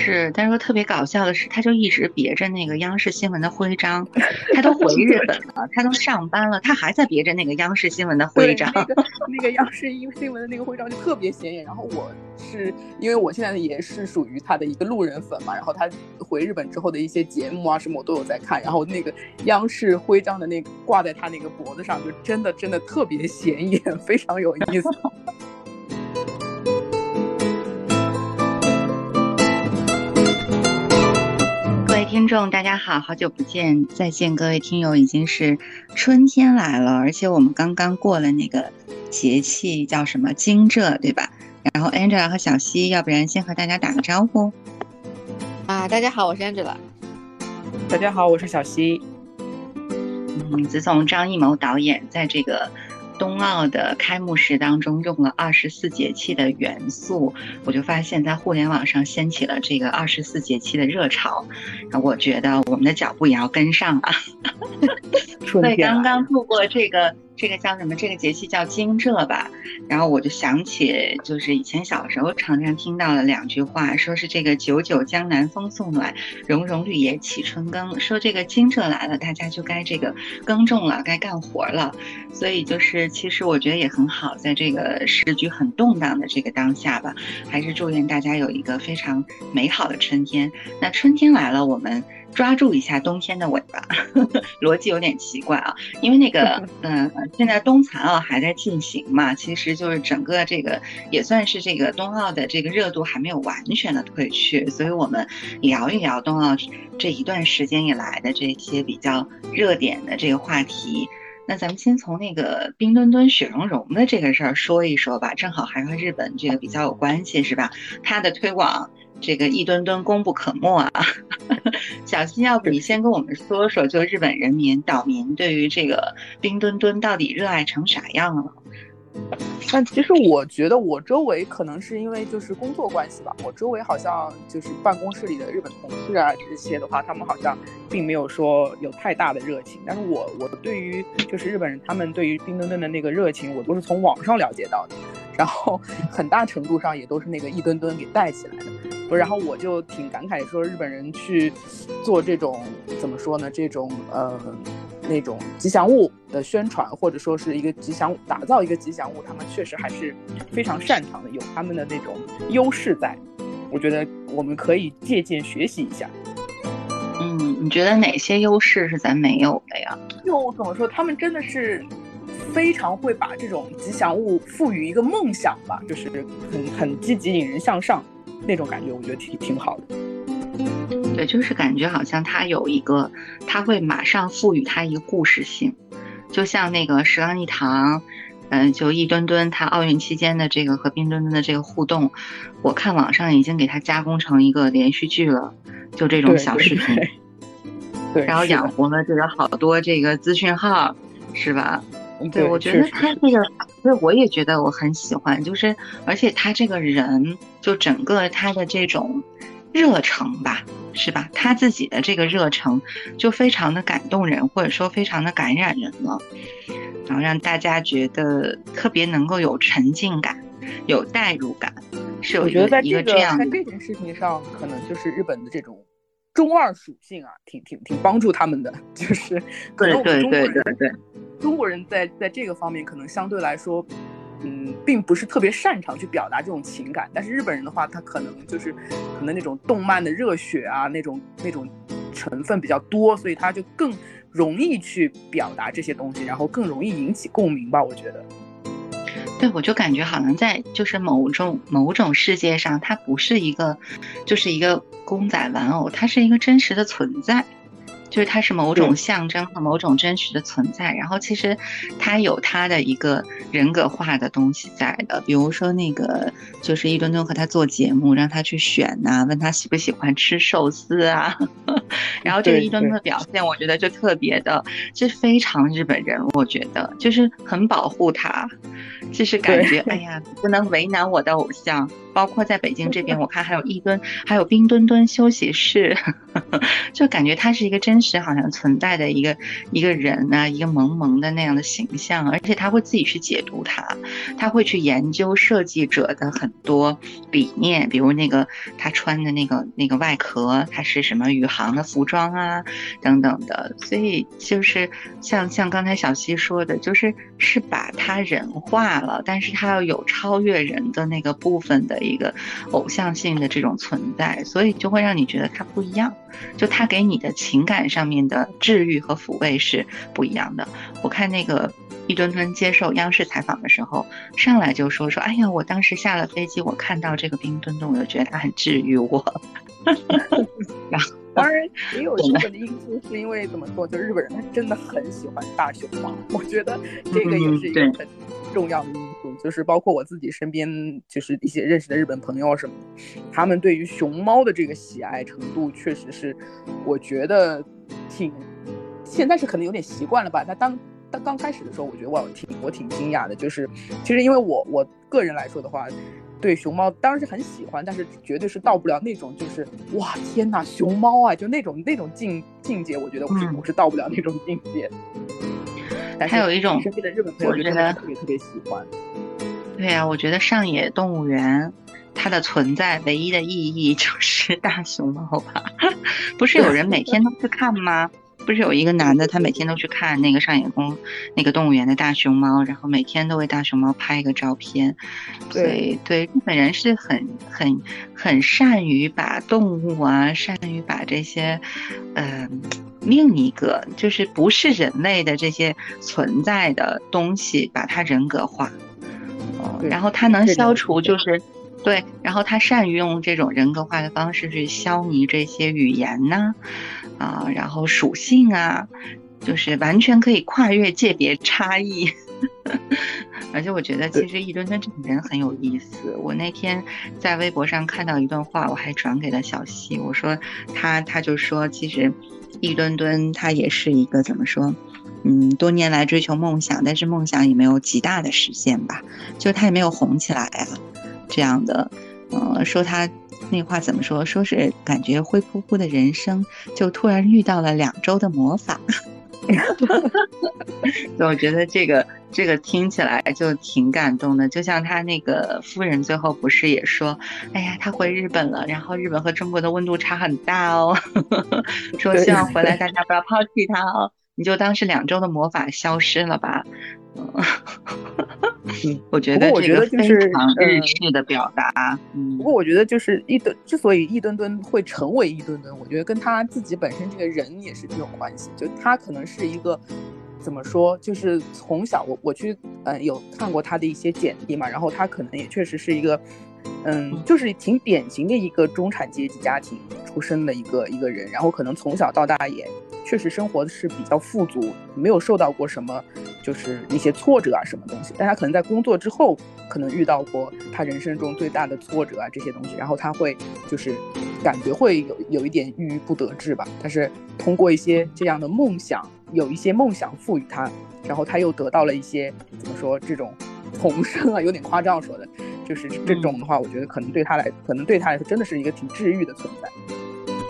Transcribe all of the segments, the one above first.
是，但是说特别搞笑的是，他就一直别着那个央视新闻的徽章，他都回日本了，他都上班了，他还在别着那个央视新闻的徽章。那个那个央视新新闻的那个徽章就特别显眼。然后我是因为我现在也是属于他的一个路人粉嘛，然后他回日本之后的一些节目啊什么我都有在看，然后那个央视徽章的那个挂在他那个脖子上，就真的真的特别显眼，非常有意思。听众大家好，好久不见，再见各位听友，已经是春天来了，而且我们刚刚过了那个节气，叫什么惊蛰，对吧？然后 Angela 和小溪，要不然先和大家打个招呼。啊，大家好，我是 Angela。大家好，我是小溪。嗯，自从张艺谋导演在这个。冬奥的开幕式当中用了二十四节气的元素，我就发现，在互联网上掀起了这个二十四节气的热潮。我觉得我们的脚步也要跟上啊！所以刚刚度过这个。这个叫什么？这个节气叫惊蛰吧。然后我就想起，就是以前小时候常常听到的两句话，说是这个“九九江南风送暖，融融绿野起春耕”。说这个惊蛰来了，大家就该这个耕种了，该干活了。所以就是，其实我觉得也很好，在这个时局很动荡的这个当下吧，还是祝愿大家有一个非常美好的春天。那春天来了，我们。抓住一下冬天的尾巴，逻辑有点奇怪啊，因为那个，嗯，现在冬残奥还在进行嘛，其实就是整个这个也算是这个冬奥的这个热度还没有完全的退去，所以我们聊一聊冬奥这一段时间以来的这些比较热点的这个话题。那咱们先从那个冰墩墩、雪融融的这个事儿说一说吧，正好还和日本这个比较有关系，是吧？它的推广。这个一吨吨功不可没啊！小新，要不你先跟我们说说，就日本人民岛民对于这个冰墩墩到底热爱成啥样了？但其实我觉得，我周围可能是因为就是工作关系吧，我周围好像就是办公室里的日本同事啊这些的话，他们好像并没有说有太大的热情。但是我我对于就是日本人他们对于冰墩墩的那个热情，我都是从网上了解到的，然后很大程度上也都是那个一吨吨给带起来的。不，然后我就挺感慨，说日本人去做这种怎么说呢？这种呃那种吉祥物的宣传，或者说是一个吉祥打造一个吉祥物，他们确实还是非常擅长的，有他们的那种优势在。我觉得我们可以借鉴学习一下。嗯，你觉得哪些优势是咱没有的呀？就怎么说，他们真的是非常会把这种吉祥物赋予一个梦想吧，就是很很积极，引人向上。那种感觉，我觉得挺挺好的。对，就是感觉好像他有一个，他会马上赋予他一个故事性，就像那个石冈一堂，嗯，就一墩墩他奥运期间的这个和冰墩墩的这个互动，我看网上已经给他加工成一个连续剧了，就这种小视频，对，然后养活了这个好多这个资讯号，是吧？对，我觉得他这个，所以我也觉得我很喜欢，就是而且他这个人，就整个他的这种热诚吧，是吧？他自己的这个热诚就非常的感动人，或者说非常的感染人了，然后让大家觉得特别能够有沉浸感、有代入感，是有一个一个这样。在这件事情上，可能就是日本的这种中二属性啊，挺挺挺帮助他们的，就是对对对对对。中国人在在这个方面可能相对来说，嗯，并不是特别擅长去表达这种情感。但是日本人的话，他可能就是可能那种动漫的热血啊，那种那种成分比较多，所以他就更容易去表达这些东西，然后更容易引起共鸣吧。我觉得，对，我就感觉好像在就是某种某种世界上，它不是一个就是一个公仔玩偶，它是一个真实的存在。就是它是某种象征和某种真实的存在，然后其实它有它的一个人格化的东西在的，比如说那个就是一吨吨和他做节目，让他去选呐，问他喜不喜欢吃寿司啊，然后这个一吨吨的表现，我觉得就特别的，就非常日本人，我觉得就是很保护他，就是感觉哎呀，不能为难我的偶像。包括在北京这边，我看还有一吨，还有冰墩墩休息室，就感觉他是一个真实好像存在的一个一个人啊，一个萌萌的那样的形象，而且他会自己去解读它，他会去研究设计者的很多理念，比如那个他穿的那个那个外壳，它是什么宇航的服装啊，等等的，所以就是像像刚才小溪说的，就是是把他人化了，但是他要有超越人的那个部分的。一个偶像性的这种存在，所以就会让你觉得它不一样，就它给你的情感上面的治愈和抚慰是不一样的。我看那个一吨吨接受央视采访的时候，上来就说说，哎呀，我当时下了飞机，我看到这个冰墩墩，我就觉得它很治愈我。然后，当然也有这个的因素，是因为怎么说，就日本人他真的很喜欢大熊猫，我觉得这个也是一个很重要的因素。就是包括我自己身边，就是一些认识的日本朋友什么，他们对于熊猫的这个喜爱程度，确实是我觉得挺，现在是可能有点习惯了吧。他当当刚开始的时候，我觉得我挺我挺惊讶的，就是其实因为我我个人来说的话。对熊猫当然是很喜欢，但是绝对是到不了那种就是哇天哪熊猫啊，就那种那种境境界，我觉得我是我是到不了那种境界。还有一种身边的日本朋友觉得特别特别喜欢。对呀，我觉得上野动物园它的存在唯一的意义 就是大熊猫吧？不是有人每天都去看吗？不是有一个男的，他每天都去看那个上野公那个动物园的大熊猫，然后每天都为大熊猫拍一个照片。对对，日本人是很很很善于把动物啊，善于把这些，嗯，另一个就是不是人类的这些存在的东西，把它人格化。然后他能消除就是。对，然后他善于用这种人格化的方式去消弭这些语言呢，啊，然后属性啊，就是完全可以跨越界别差异。而且我觉得其实易墩墩这个人很有意思。我那天在微博上看到一段话，我还转给了小溪，我说他他就说，其实易墩墩他也是一个怎么说，嗯，多年来追求梦想，但是梦想也没有极大的实现吧，就他也没有红起来啊。这样的，嗯，说他那话怎么说？说是感觉灰扑扑的人生，就突然遇到了两周的魔法。我觉得这个这个听起来就挺感动的。就像他那个夫人最后不是也说，哎呀，他回日本了，然后日本和中国的温度差很大哦，说希望回来大家不要抛弃他哦，你就当是两周的魔法消失了吧。嗯，我觉得我觉得就是日式的表达。嗯，不过我觉得就是一吨之所以一吨吨会成为一吨吨，我觉得跟他自己本身这个人也是挺有关系。就他可能是一个怎么说，就是从小我我去嗯有看过他的一些简历嘛，然后他可能也确实是一个嗯就是挺典型的一个中产阶级家庭出身的一个一个人，然后可能从小到大也。确实生活是比较富足，没有受到过什么，就是一些挫折啊什么东西。但他可能在工作之后，可能遇到过他人生中最大的挫折啊这些东西，然后他会就是感觉会有有一点郁郁不得志吧。但是通过一些这样的梦想，有一些梦想赋予他，然后他又得到了一些怎么说这种 重生啊，有点夸张说的，就是这种的话，我觉得可能对他来，可能对他来说真的是一个挺治愈的存在。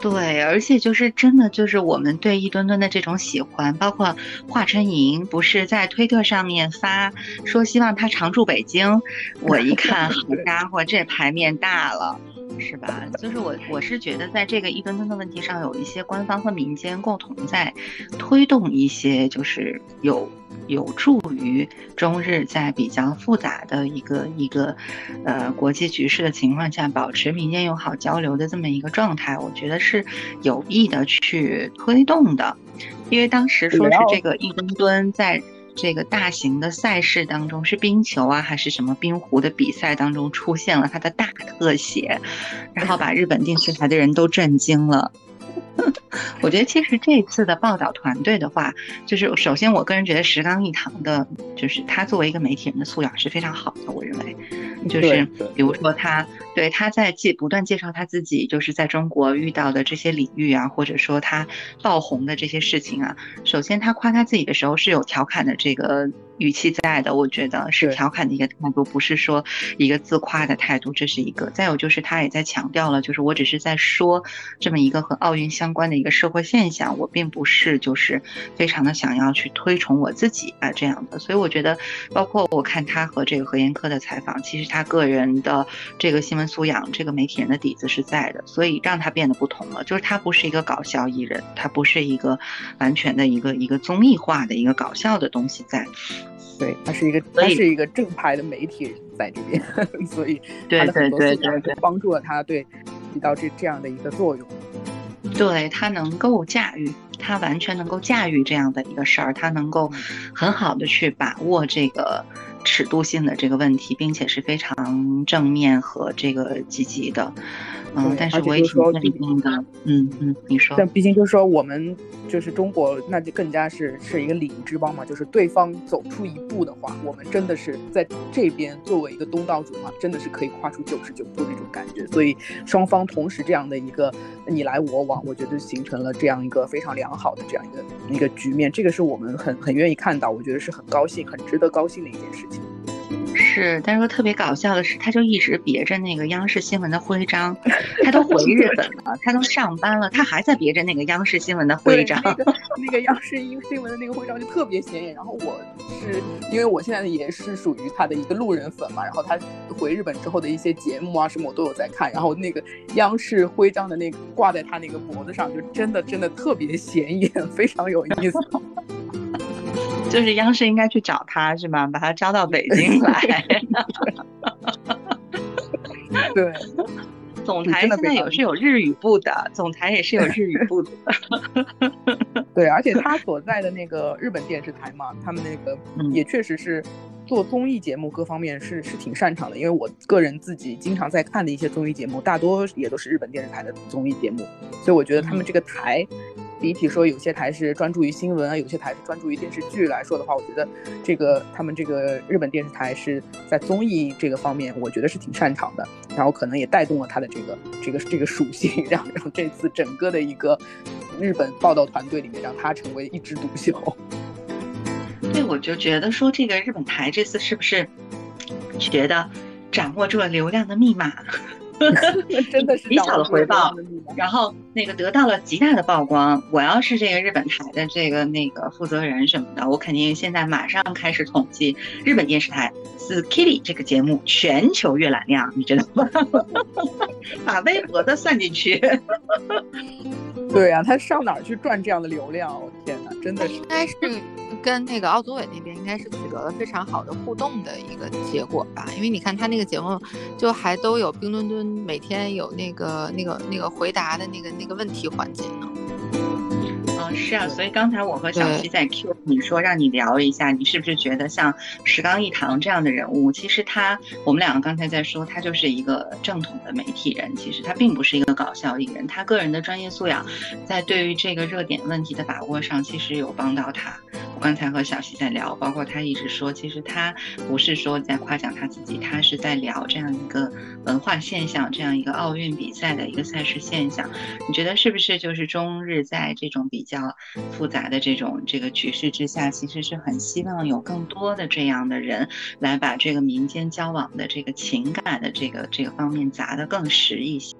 对，而且就是真的，就是我们对一墩墩的这种喜欢，包括华晨莹不是在推特上面发说希望他常驻北京，我一看，好家伙，这牌面大了，是吧？就是我我是觉得在这个一吨吨的问题上，有一些官方和民间共同在推动一些，就是有。有助于中日在比较复杂的一个一个呃国际局势的情况下，保持民间友好交流的这么一个状态，我觉得是有意的去推动的。因为当时说是这个一吨吨在这个大型的赛事当中，是冰球啊还是什么冰壶的比赛当中出现了他的大特写，然后把日本电视台的人都震惊了。我觉得其实这次的报道团队的话，就是首先我个人觉得石刚一堂的，就是他作为一个媒体人的素养是非常好的，我认为，就是比如说他对他在介不断介绍他自己就是在中国遇到的这些领域啊，或者说他爆红的这些事情啊，首先他夸他自己的时候是有调侃的这个。语气在的，我觉得是调侃的一个态度，不是说一个自夸的态度，这是一个。再有就是，他也在强调了，就是我只是在说这么一个和奥运相关的一个社会现象，我并不是就是非常的想要去推崇我自己啊这样的。所以我觉得，包括我看他和这个何延科的采访，其实他个人的这个新闻素养，这个媒体人的底子是在的，所以让他变得不同了，就是他不是一个搞笑艺人，他不是一个完全的一个一个综艺化的一个搞笑的东西在。对他是一个，他是一个正派的媒体人在这边，所以他的很多思想帮助了他，对起到这这样的一个作用。对他能够驾驭，他完全能够驾驭这样的一个事儿，他能够很好的去把握这个尺度性的这个问题，并且是非常正面和这个积极的。嗯，但是我也挺认同的。嗯嗯，你说。但毕竟就是说，我们就是中国，那就更加是是一个礼仪之邦嘛。就是对方走出一步的话，我们真的是在这边作为一个东道主嘛，真的是可以跨出九十九步那种感觉。所以双方同时这样的一个你来我往，我觉得形成了这样一个非常良好的这样一个一个局面。这个是我们很很愿意看到，我觉得是很高兴、很值得高兴的一件事情。是，但是说特别搞笑的是，他就一直别着那个央视新闻的徽章，他都回日本了，他都上班了，他还在别着那个央视新闻的徽章。那个那个央视新新闻的那个徽章就特别显眼。然后我是因为我现在也是属于他的一个路人粉嘛，然后他回日本之后的一些节目啊什么我都有在看，然后那个央视徽章的那个挂在他那个脖子上，就真的真的特别显眼，非常有意思。就是央视应该去找他，是吗？把他招到北京来。对，总台现在有是有日语部的，总台也是有日语部的。对，而且他所在的那个日本电视台嘛，他们那个也确实是做综艺节目各方面是是挺擅长的。因为我个人自己经常在看的一些综艺节目，大多也都是日本电视台的综艺节目，所以我觉得他们这个台。比起说有些台是专注于新闻啊，有些台是专注于电视剧来说的话，我觉得这个他们这个日本电视台是在综艺这个方面，我觉得是挺擅长的。然后可能也带动了他的这个这个这个属性，让让这次整个的一个日本报道团队里面，让他成为一枝独秀。对，我就觉得说这个日本台这次是不是觉得掌握住了流量的密码？真的是极小的回报，然后那个得到了极大的曝光。我要是这个日本台的这个那个负责人什么的，我肯定现在马上开始统计日本电视台《s k i l y 这个节目全球阅览量，你知道吗？把微博的算进去。对呀，他上哪儿去赚这样的流量？我天哪，真的是。应该是。跟那个奥组委那边应该是取得了非常好的互动的一个结果吧，因为你看他那个节目，就还都有冰墩墩每天有那个那个那个回答的那个那个问题环节呢。嗯，是啊，所以刚才我和小七在 Q 你说让你聊一下，你是不是觉得像石刚一堂这样的人物，其实他我们两个刚才在说，他就是一个正统的媒体人，其实他并不是一个搞笑艺人，他个人的专业素养在对于这个热点问题的把握上，其实有帮到他。我刚才和小西在聊，包括他一直说，其实他不是说在夸奖他自己，他是在聊这样一个文化现象，这样一个奥运比赛的一个赛事现象。你觉得是不是就是中日在这种比较复杂的这种这个局势之下，其实是很希望有更多的这样的人来把这个民间交往的这个情感的这个这个方面砸得更实一些？